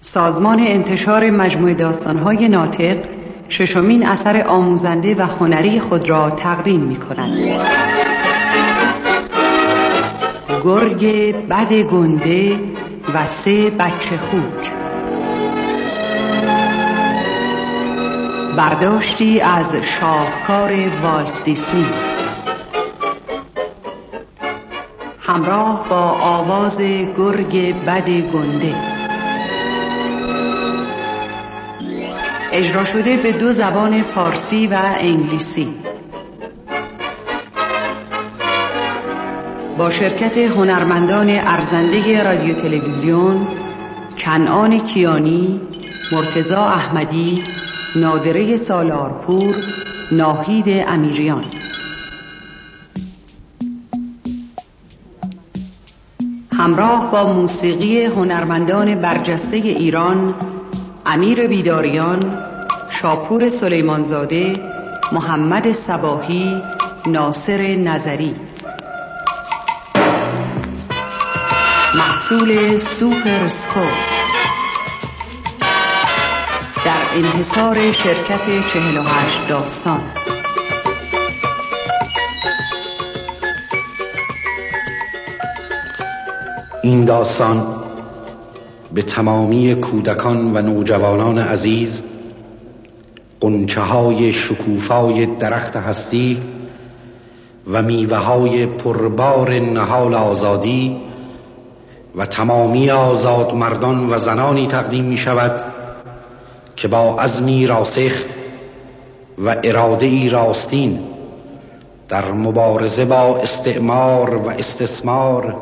سازمان انتشار مجموع داستانهای ناطق ششمین اثر آموزنده و هنری خود را تقدیم می کند. گرگ بد گنده و سه بچه خوک برداشتی از شاهکار والت دیسنی همراه با آواز گرگ بد گنده. اجرا شده به دو زبان فارسی و انگلیسی. با شرکت هنرمندان ارزنده رادیو تلویزیون کنعان کیانی مرتزا احمدی نادره سالارپور ناهید امیریان. همراه با موسیقی هنرمندان برجسته ایران امیر بیداریان شاپور سلیمانزاده محمد سباهی ناصر نظری. محصول سوپر در انحصار شرکت 48 داستان. این داستان به تمامی کودکان و نوجوانان عزیز قنچه های شکوفای درخت هستی و میوه های پربار نهال آزادی و تمامی آزاد مردان و زنانی تقدیم می شود که با عزمی راسخ و اراده ای راستین در مبارزه با استعمار و استثمار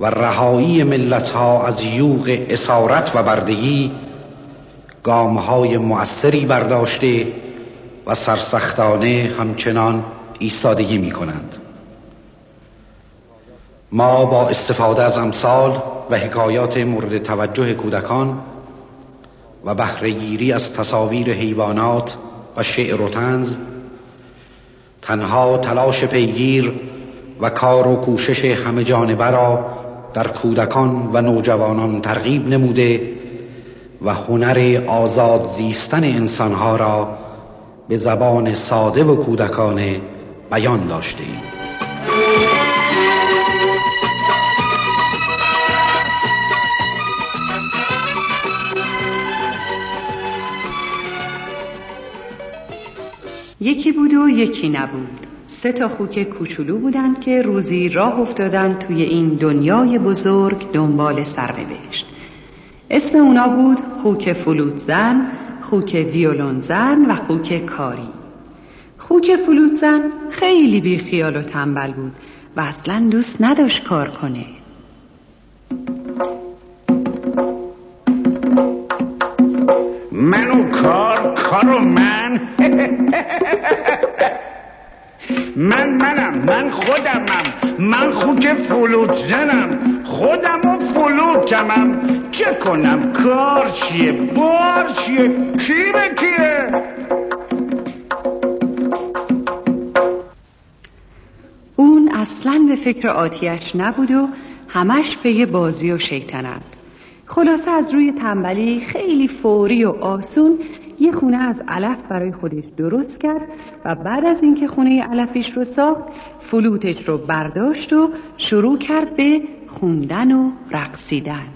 و رهایی ملت ها از یوغ اسارت و بردگی گام های مؤثری برداشته و سرسختانه همچنان ایستادگی می کنند ما با استفاده از امثال و حکایات مورد توجه کودکان و بهرهگیری از تصاویر حیوانات و شعر و تنز تنها تلاش پیگیر و کار و کوشش همه جانبه را در کودکان و نوجوانان ترغیب نموده و هنر آزاد زیستن انسانها را به زبان ساده و کودکانه بیان داشته ایم. یکی بود و یکی نبود سه تا خوک کوچولو بودند که روزی راه افتادند توی این دنیای بزرگ دنبال سرنوشت. اسم اونا بود خوک فلوت زن خوک ویولون زن و خوک کاری. خوک فلوت زن خیلی بی خیال و تنبل بود و اصلا دوست نداشت کار کنه. منو کار کارو من. من منم من خودمم. من خوک فلوت زنم. خودم و فلوتمم. چه کنم؟ کار چیه؟ بار چیه؟ کی به کیه؟ اون اصلا به فکر آتیش نبود و همش پی بازی و شیطنت. خلاصه از روی تنبلی خیلی فوری و آسون یه خونه از علف برای خودش درست کرد و بعد از اینکه خونه علفیش رو ساخت فلوتش رو برداشت و شروع کرد به خوندن و رقصیدن.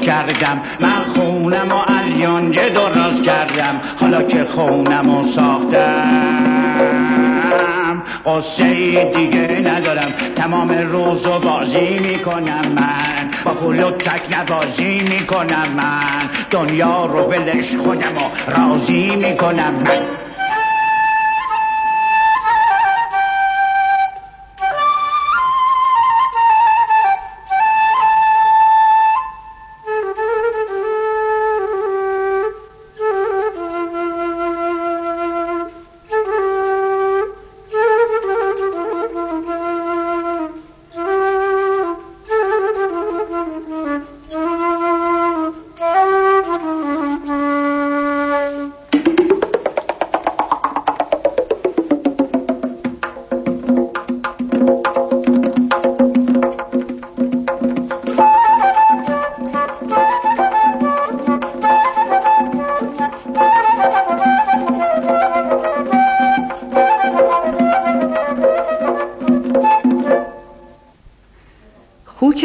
کردم. من خونم و از یانجه درست کردم. حالا که خونم و ساختم قصه دیگه ندارم. تمام روز و بازی می‌کنم من. با فلوت تک نبازی می‌کنم من. دنیا رو ولش خودم و راضی می‌کنم من.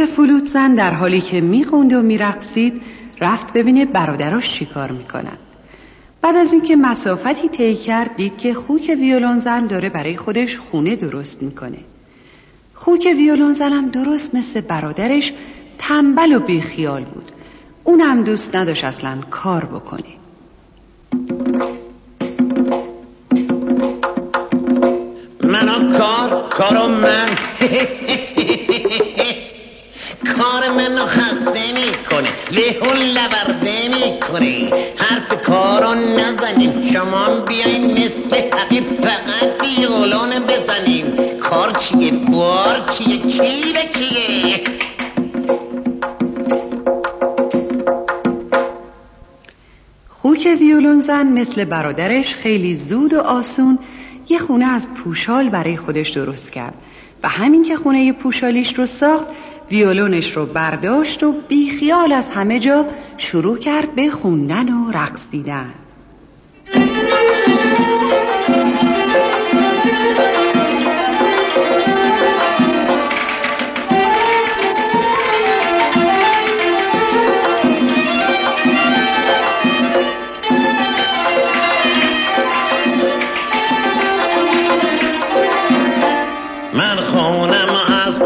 خوک فلوت زن در حالی که می‌خوند و میرقصید رفت ببینه برادراش چیکار می‌کنن. بعد از اینکه مسافتی طی کرد دید که خوک ویولون زن داره برای خودش خونه درست می‌کنه. خوک ویولون زنم درست مثل برادرش تنبل و بیخیال بود. اونم دوست نداشت اصلا کار بکنه. منو کار کارو من. کار منو خسته می‌کنه. لیهون لبرده می‌کنه. حرف کارو نزنیم. شما بیاین مثل حقیب فقط بیولون بزنیم. کار چیه؟ بار چیه کی به کیه؟ خوک ویولون زن مثل برادرش خیلی زود و آسون یه خونه از پوشال برای خودش درست کرد. و همین که خونه پوشالیش رو ساخت ویولونش رو برداشت و بیخیال از همه جا شروع کرد به خوندن و رقصیدن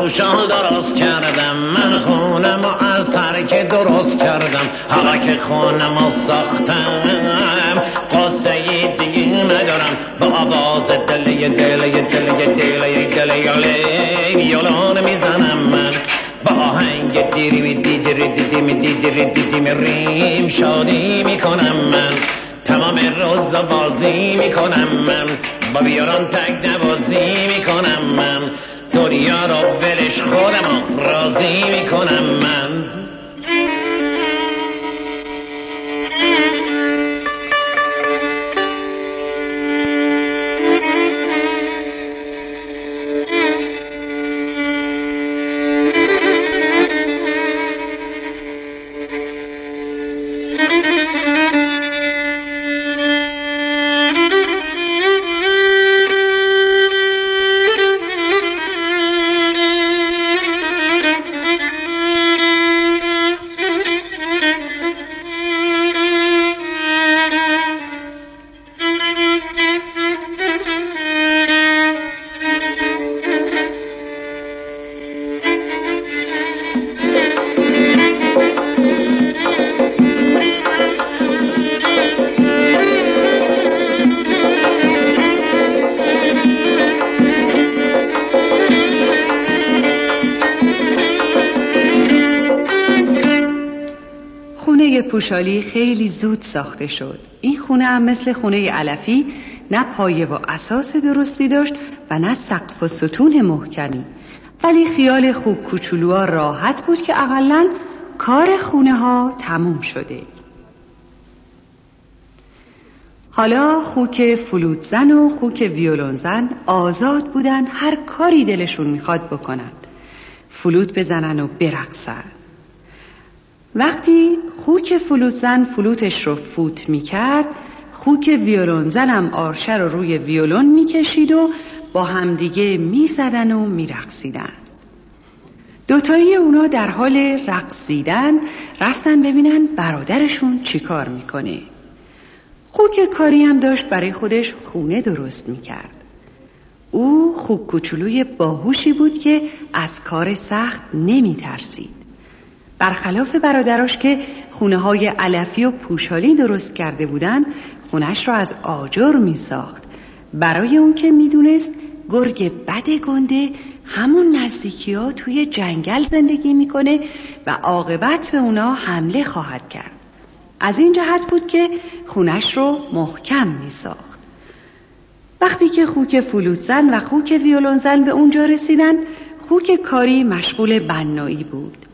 شال درست کردم من خونم و از ترک درست کردم حالا که خونم و ساختم قصه دیگه ندارم با آواز دلی دلی دلی دلی دلی یلان می‌زنم من. با آهنگ دیری می دیدی دیدی می دیدی دیدی می ریم شادی می‌کنم من. تمام روز بازی می‌کنم من. با بیاران تک من دنیا را ولش خودم راضی می‌کنم من. پوشالی خیلی زود ساخته شد. این خونه هم مثل خونه علفی نه پایه و اساس درستی داشت و نه سقف و ستون محکمی. ولی خیال خوب کوچولوها راحت بود که اقلا کار خونه ها تموم شده. حالا خوک فلوت زن و خوک ویولون زن آزاد بودن هر کاری دلشون می‌خواد بکنند فلوت بزنن و برقصن. وقتی خوک فلوزن فلوتش رو فوت می کرد خوک ویولون زنم آرشه رو روی ویولون می کشید و با همدیگه می زدن و می رقصیدن. دوتایی اونا در حال رقصیدن رفتن ببینن برادرشون چیکار می‌کنه. خوک کاری هم داشت برای خودش خونه درست می‌کرد. او خوک کوچولوی باهوشی بود که از کار سخت نمی ترسید. برخلاف برادراش که خونه های علفی و پوشالی درست کرده بودن خونش را از آجر می ساخت برای اون که می‌دونست گرگ بد گنده همون نزدیکی ها توی جنگل زندگی می‌کنه و عاقبت به اونا حمله خواهد کرد. از این جهت بود که خونش رو محکم می ساخت وقتی که خوک فلوتزن و خوک ویولونزن به اونجا رسیدن خوک کاری مشغول بنایی بود.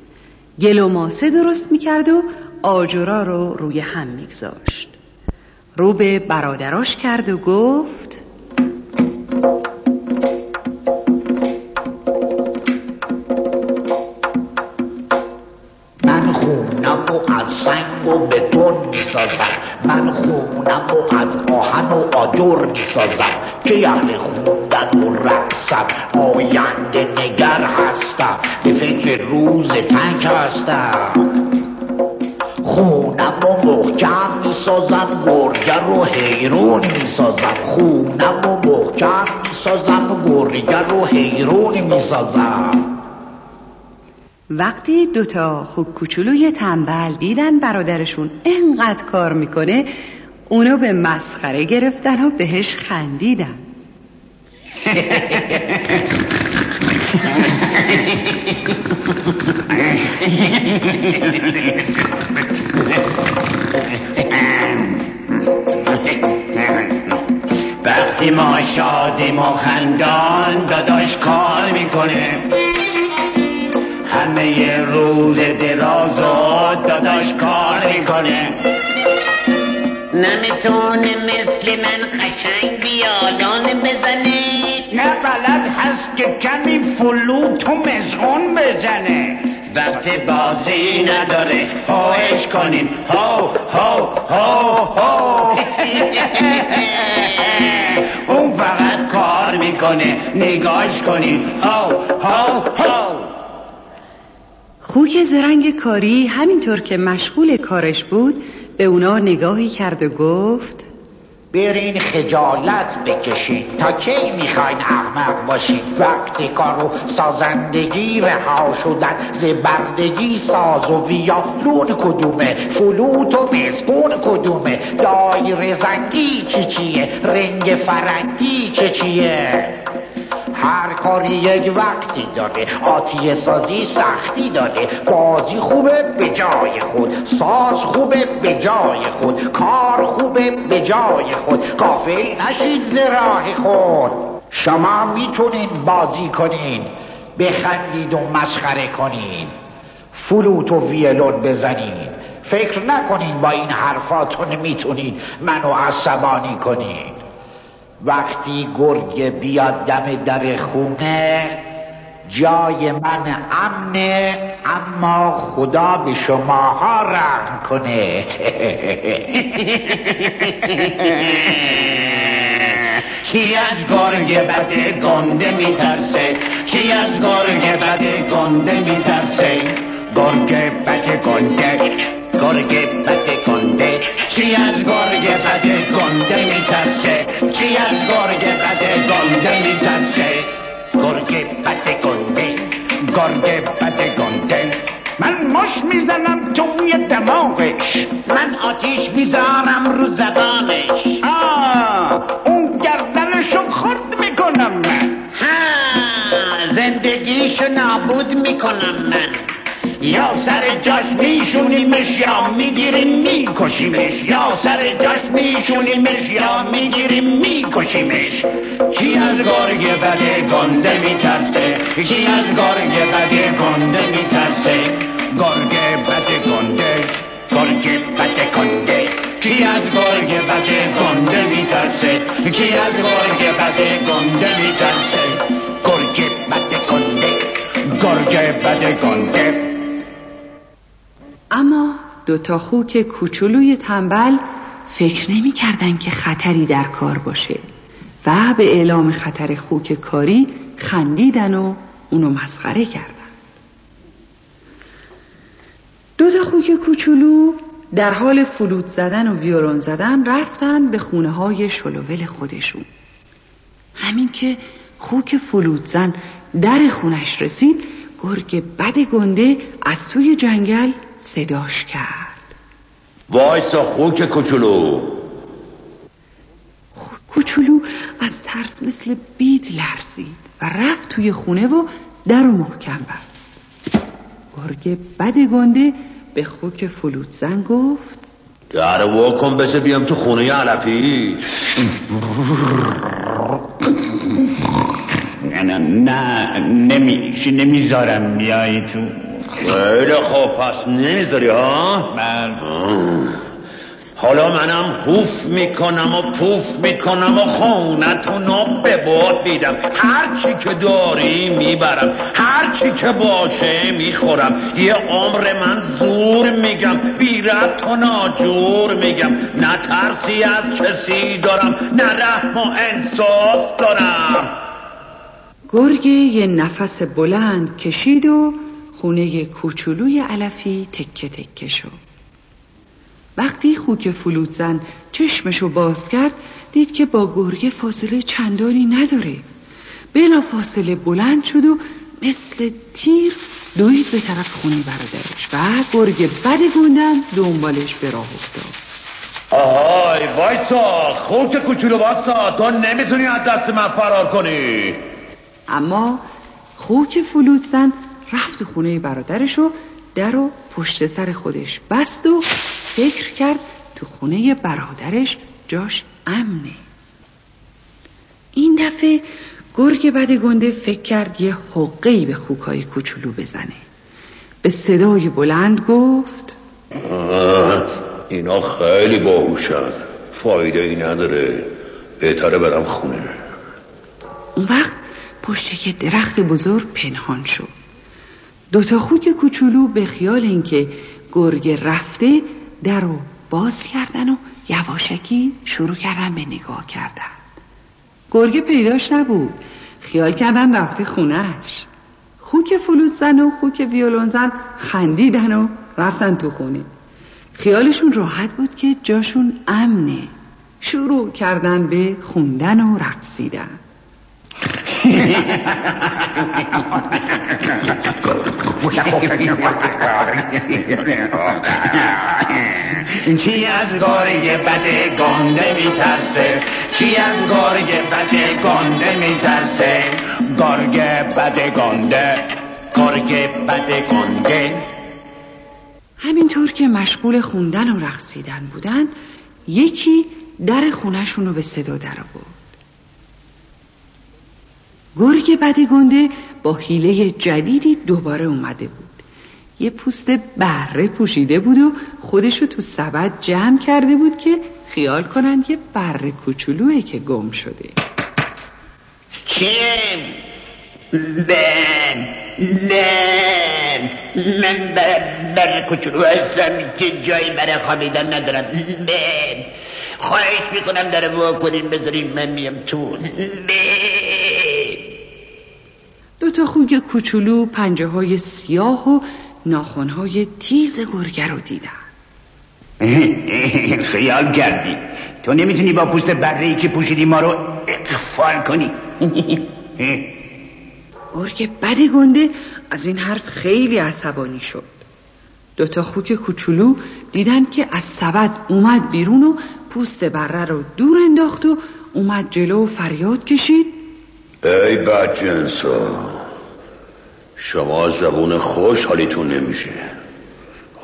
گل و ماسه درست می‌کرد و آجرا رو روی هم میگذاشت. رو به برادراش کرد و گفت من خونم و از سنگ و بتون می‌سازم. من خونم و از آهن و آجر می‌سازم. که اهل خوندن و رقصم آینده فکر روز تنگ هستم. خونم و محکم می‌سازم گرگر و حیرون می‌سازم. خونم و محکم می‌سازم گرگر و حیرون می‌سازم. وقتی دوتا خوب کوچولوی تنبل دیدن برادرشون انقدر کار می‌کنه اونو به مسخره گرفتن و بهش خندیدن. وقتی ما شادیم و خندان داداش کار می‌کنه همه روز دراز و داداش کار می‌کنه. نمی‌تونه مثل من قشنگ بیالان بزنه. نه بلد هست که کمی فلوت و مزغون بزنه. وقت بازی نداره هایش کنین هاو هاو هاو هاو اون فقط کار می‌کنه. نگاش کنین هاو هاو هاو خوک زرنگ کاری همینطور که مشغول کارش بود به اونا نگاهی کرد و گفت برین خجالت بکشین تا کی می‌خواین احمق باشین وقتی کار و سازندگی رها شدن زبردگی ساز و ویالون کدومه؟ فلوت و مزبون کدومه؟ دایر زنگی چی چیه؟ رنگ فرنگی چه چیه؟ هر کاری یک وقتی داره آتیه سازی سختی داره بازی خوبه به جای خود ساز خوبه به جای خود کار خوبه به جای خود کافل نشید ز راه خود. شما می‌تونین بازی کنین بخندید و مسخره کنین فلوت و ویلون بزنین. فکر نکنین با این حرفاتون می‌تونین منو عصبانی کنین. وقتی گرگ بیاد دم در خونه جای من امنه اما خدا به شماها رحم کنه. کی از گرگ بده گنده میترسه؟ کی از گرگ بده گنده میترسه؟ گرگ بده گنده. گرگ بده گنده. چی از گرگ بده گنده میترسه؟ چی از گرگ بده گنده میترسه؟ گرگ بده گنده گرگ بده گنده. من مش می‌زنم توی دماغش. من آتیش می‌ذارم رو زبانش. آه اون گردنشو خرد می‌کنم من. ها زندگیشو نابود می‌کنم من. یا سر جاش میشونیمش یا می‌گیریم میکشیمش. یا سر جاش میشونیمش یا می‌گیریم میکشیمش. کی از گرگ بده گنده میترسه؟ کی از گرگ بده گنده میترسه؟ گرگ بده گنده گرگ بده گنده. کی از گرگ بده گنده میترسه؟ کی از گرگ بده گنده میترسه؟ گرگ بده گنده گرگ بده گنده. اما دوتا خوک کوچولوی تنبل فکر نمی کردن که خطری در کار باشه و به اعلام خطر خوک کاری خندیدن و اونو مسخره کردن. دوتا خوک کوچولو در حال فلوت زدن و ویورون زدن رفتن به خونه های شلوول خودشون. همین که خوک فلوت زن در خونش رسید گرگ بد گنده از توی جنگل صداش کرد وایسا خوک کوچولو کوچولو از ترس مثل بید لرزید و رفت توی خونه و در و محکم بست گرگ بد گنده به خوک فلوت زن گفت در واکن بشه بیام تو خونه علفی نه نه نه نمیشه نمی‌ذارم بیای تو خیلی خوب پس نمی‌ذاری ها؟ من. حالا منم هوف می‌کنم و پوف می‌کنم و خونتونو به باد میدم هرچی که داری می‌برم هرچی که باشه می‌خورم. یه عمر من زور میگم بیرت و ناجور میگم. نه ترسی از کسی دارم نه رحم و انصاف دارم. گرگ یه نفس بلند کشید و خونه کوچولوی علفی تکه تکه شد. وقتی خوک فلوت زن چشمشو باز کرد دید که با گرگه فاصله چندانی نداره. بلا فاصله بلند شد و مثل تیر دوید به طرف خونه برادرش و گرگ بد گندن دنبالش به راه افتاد. آهای وایسا خوک کوچولو واسا تو نمی‌تونی از دست من فرار کنی. اما خوک فلوت زن رفت خونه برادرش و در و پشت سر خودش بست و فکر کرد تو خونه برادرش جاش امنه. این دفعه گرگ بد گنده فکر کرد یه حقهی به خوکای کوچولو بزنه. به صدای بلند گفت اینا خیلی باهوشن. فایده ای نداره. بهتره برم خونه. اون وقت پشت یه درخت بزرگ پنهان شد. دوتا خوک کوچولو به خیال اینکه گرگ رفته در رو باز کردن و یواشکی شروع کردن به نگاه کردن. گرگ پیداش نبود. خیال کردن رفته خونش خوک فلوت زن و خوک ویولون زن خندیدن و رفتن تو خونه. خیالشون راحت بود که جاشون امنه. شروع کردن به خوندن و رقصیدن چی از گارگ بده گانده میترسه چی از گارگ بده گانده میترسه گارگ بده گانده گارگ بده گانده همینطور که مشغول خوندن و رقصیدن بودن یکی در خونشون رو به صدا در آورد گرگ بدگنده با حیله جدیدی دوباره اومده بود. یه پوست بره پوشیده بود و خودشو تو سبد جمع کرده بود که خیال کنند یه بره کوچولوه که گم شده. چیم بن بن من بر, بر کوچولو هستم که جایی برای خوابیدن ندارم. بن خواهش می‌کنم در وا کنین بذارین من میام تو. دو تا خوگ کوچولو پنجه های سیاه و ناخون های تیز گرگه رو دیدن. خیال کردی. تو نمی‌تونی با پوست بره که پوشیدی ما رو اقفال کنی. گرگ بد گنده از این حرف خیلی عصبانی شد. دوتا خوک کوچولو دیدن که از سبد اومد بیرون و پوست بره رو دور انداخت و اومد جلو و فریاد کشید. ای بدجنسا شما زبون خوش حالیتون نمیشه.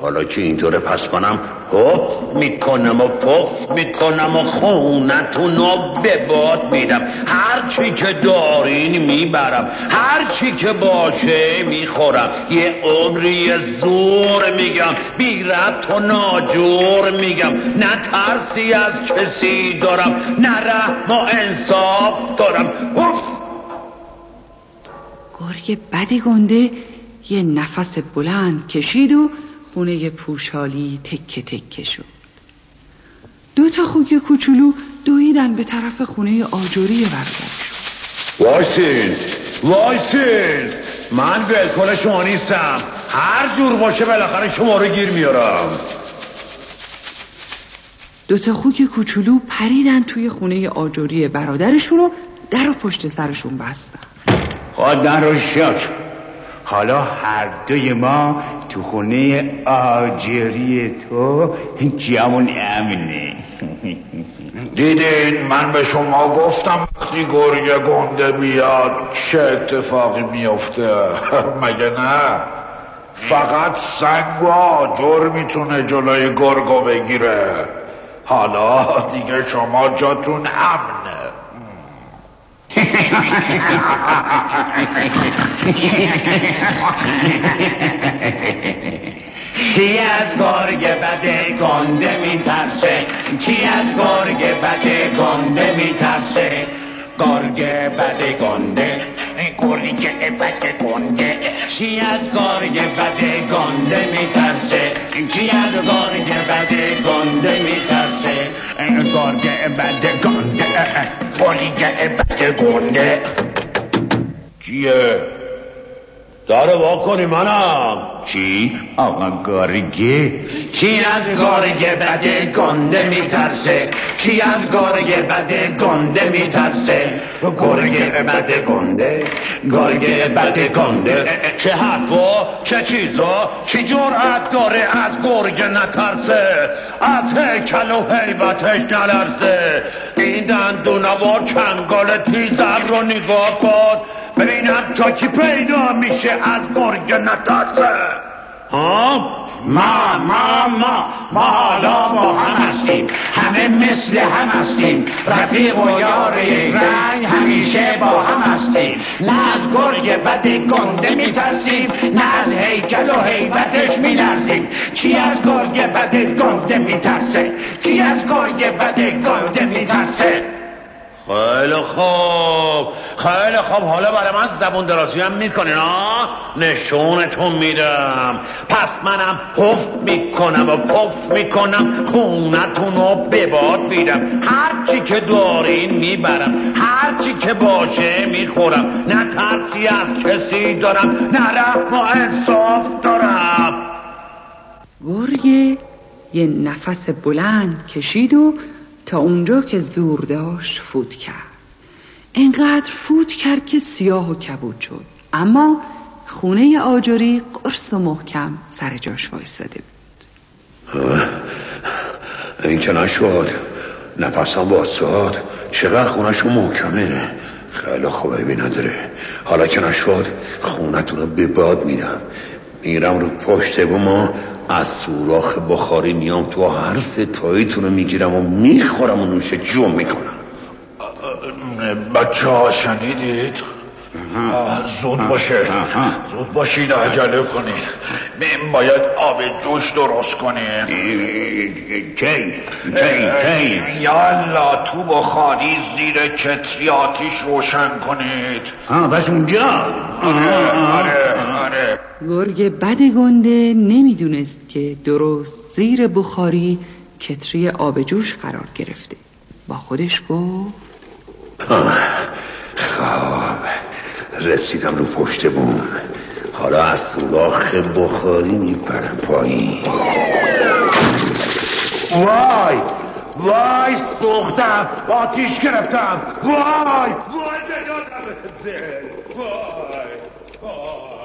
حالا که اینطوره پس منم حف می‌کنم و پف می‌کنم و خونتون رو به باد میدم. هرچی که دارین می‌برم هرچی که باشه می‌خورم. یه عمری زور میگم بی ربط و ناجور میگم. نه ترسی از کسی دارم نه رحم و انصاف دارم. گرگ بد گنده یه نفس بلند کشید و خونه پوشالی تکه تکه شد. دو تا خوک کوچولو دویدن به طرف خونه آجوری برادرشون وایسین وایسین. من ول کن شما نیستم. هر جور باشه بالاخره شما رو گیر میارم. دو تا خوک کوچولو پریدن توی خونه آجوری برادرشون و در و پشت سرشون بستن. خدا رو شکر حالا هر دوی ما تو خونه آجری تو جمون امنه دیدین من به شما گفتم وقتی گرگ گنده بیاد چه اتفاقی میفته؟ مگه نه؟ فقط سنگ آجر می‌تونه جلوی گرگو بگیره. حالا دیگه شما جاتون امنه. کی از گرگ بده گنده میترسه؟ کی از گرگ بده گنده میترسه؟ گرگ بده گنده گرگ بده گنده. کی از گرگ بده گنده میترسه؟ کی از گرگ بده گنده میترسه؟ گرگ بده گنده. گرگ بده گنده. کیه؟ داره وا کنی منم. چی؟ آقا گارگه کی از گارگه بده گنده میترسه؟ کی از گارگه بده گنده میترسه؟ گرگه بده گنده گرگه بده گنده. چه حرفا؟ چه چیزا؟ چی جرأت داره از گرگ نترسه؟ از هیکل و حیبتش نلرزه؟ این دندونوار چنگال تیزم رو نگاه کن. ببینم تا کی پیدا میشه از گرگ نترسه. ها ما ما ما ما حالا با هم هستیم. همه مثل هم هستیم. رفیق و یار رنگ همیشه با هم هستیم. نه از گرگ بد گنده میترسیم نه از هیکل و حیبتش میلرزیم. کی از گرگ بد گنده میترسه؟ کی از گرگ بد گنده میترسه؟ خیلی خوب خیلی خوب. حالا برای من زبون درازی هم می‌کنین ها نشونتون میدم. پس منم پف می‌کنم و پف می‌کنم خونتون رو باد میدم. هرچی که دارین می‌برم هرچی که باشه می‌خورم. نه ترسی از کسی دارم نه رحم و انصاف دارم. گرگ یه نفس بلند کشید و تا اونجا که زور داشت فوت کرد. انقدر فوت کرد که سیاه و کبود شد. اما خونه آجری قرص و محکم سر جاش وایستاده بود. این که نشد. نفسم واساد چقدر خونشون محکمه. خیلی خوبه بی حالا که نشد خونتون رو به باد میدم. میرم رو پشت ما از سوراخ بخاری میام تو هر ستاییتون رو می‌گیرم و می‌خورم و نوش جون می‌کنم. بچه ها شنیدید؟ زود باشه. زود باشید عجله کنید. باید آب جوش درست کنیم. کی کی کی یالا تو بخاری زیر کتری آتیش روشن کنید. ها بس اونجا. آره. آره. گرگ بد گنده نمی‌دونست که درست زیر بخاری کتری آب جوش قرار گرفته. با خودش گفت خب رسیدم رو پشت بوم. حالا از سوراخ بخاری میپرم پایین. وای وای سوختم آتیش گرفتم. وای وای وای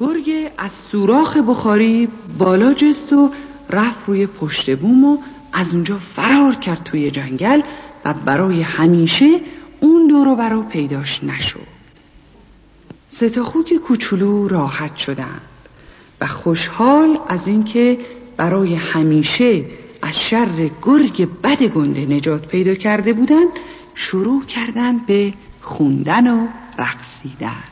گرگ از سوراخ بخاری بالا جست و رفت روی پشت بوم و از اونجا فرار کرد توی جنگل و برای همیشه اون دورو برا پیداش نشد. سه تا خوک کوچولو راحت شدند و خوشحال از اینکه برای همیشه از شر گرگ بد گنده نجات پیدا کرده بودند شروع کردند به خوندن و رقصیدن.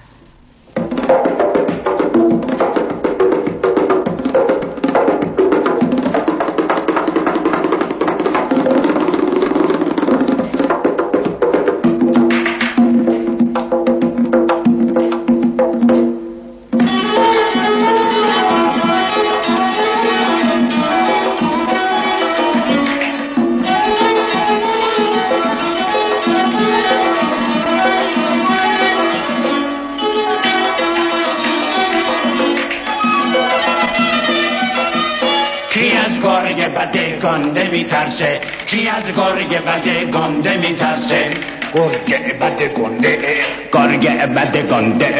بده گنده میترسه. کی از گرگ بده گنده میترسه؟ گرگ بده گنده گرگ بده گنده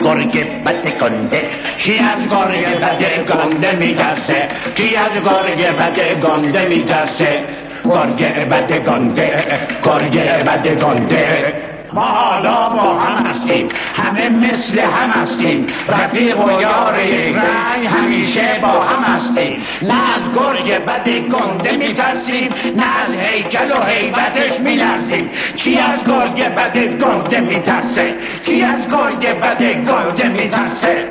گرگ بده گنده. کی از گرگ بده گنده میترسه؟ کی از گرگ بده گنده میترسه؟ گرگ بده گنده گرگ بده گنده. ما حالا با هم هستیم. همه مثل هم هستیم. رفیق و یار یک رنگ همیشه با هم هستیم. نه از گرگ بد گنده میترسیم نه از هیکل و حیبتش میلرزیم. کی از گرگ بد گنده میترسه؟ کی از گرگ بد گنده میترسه؟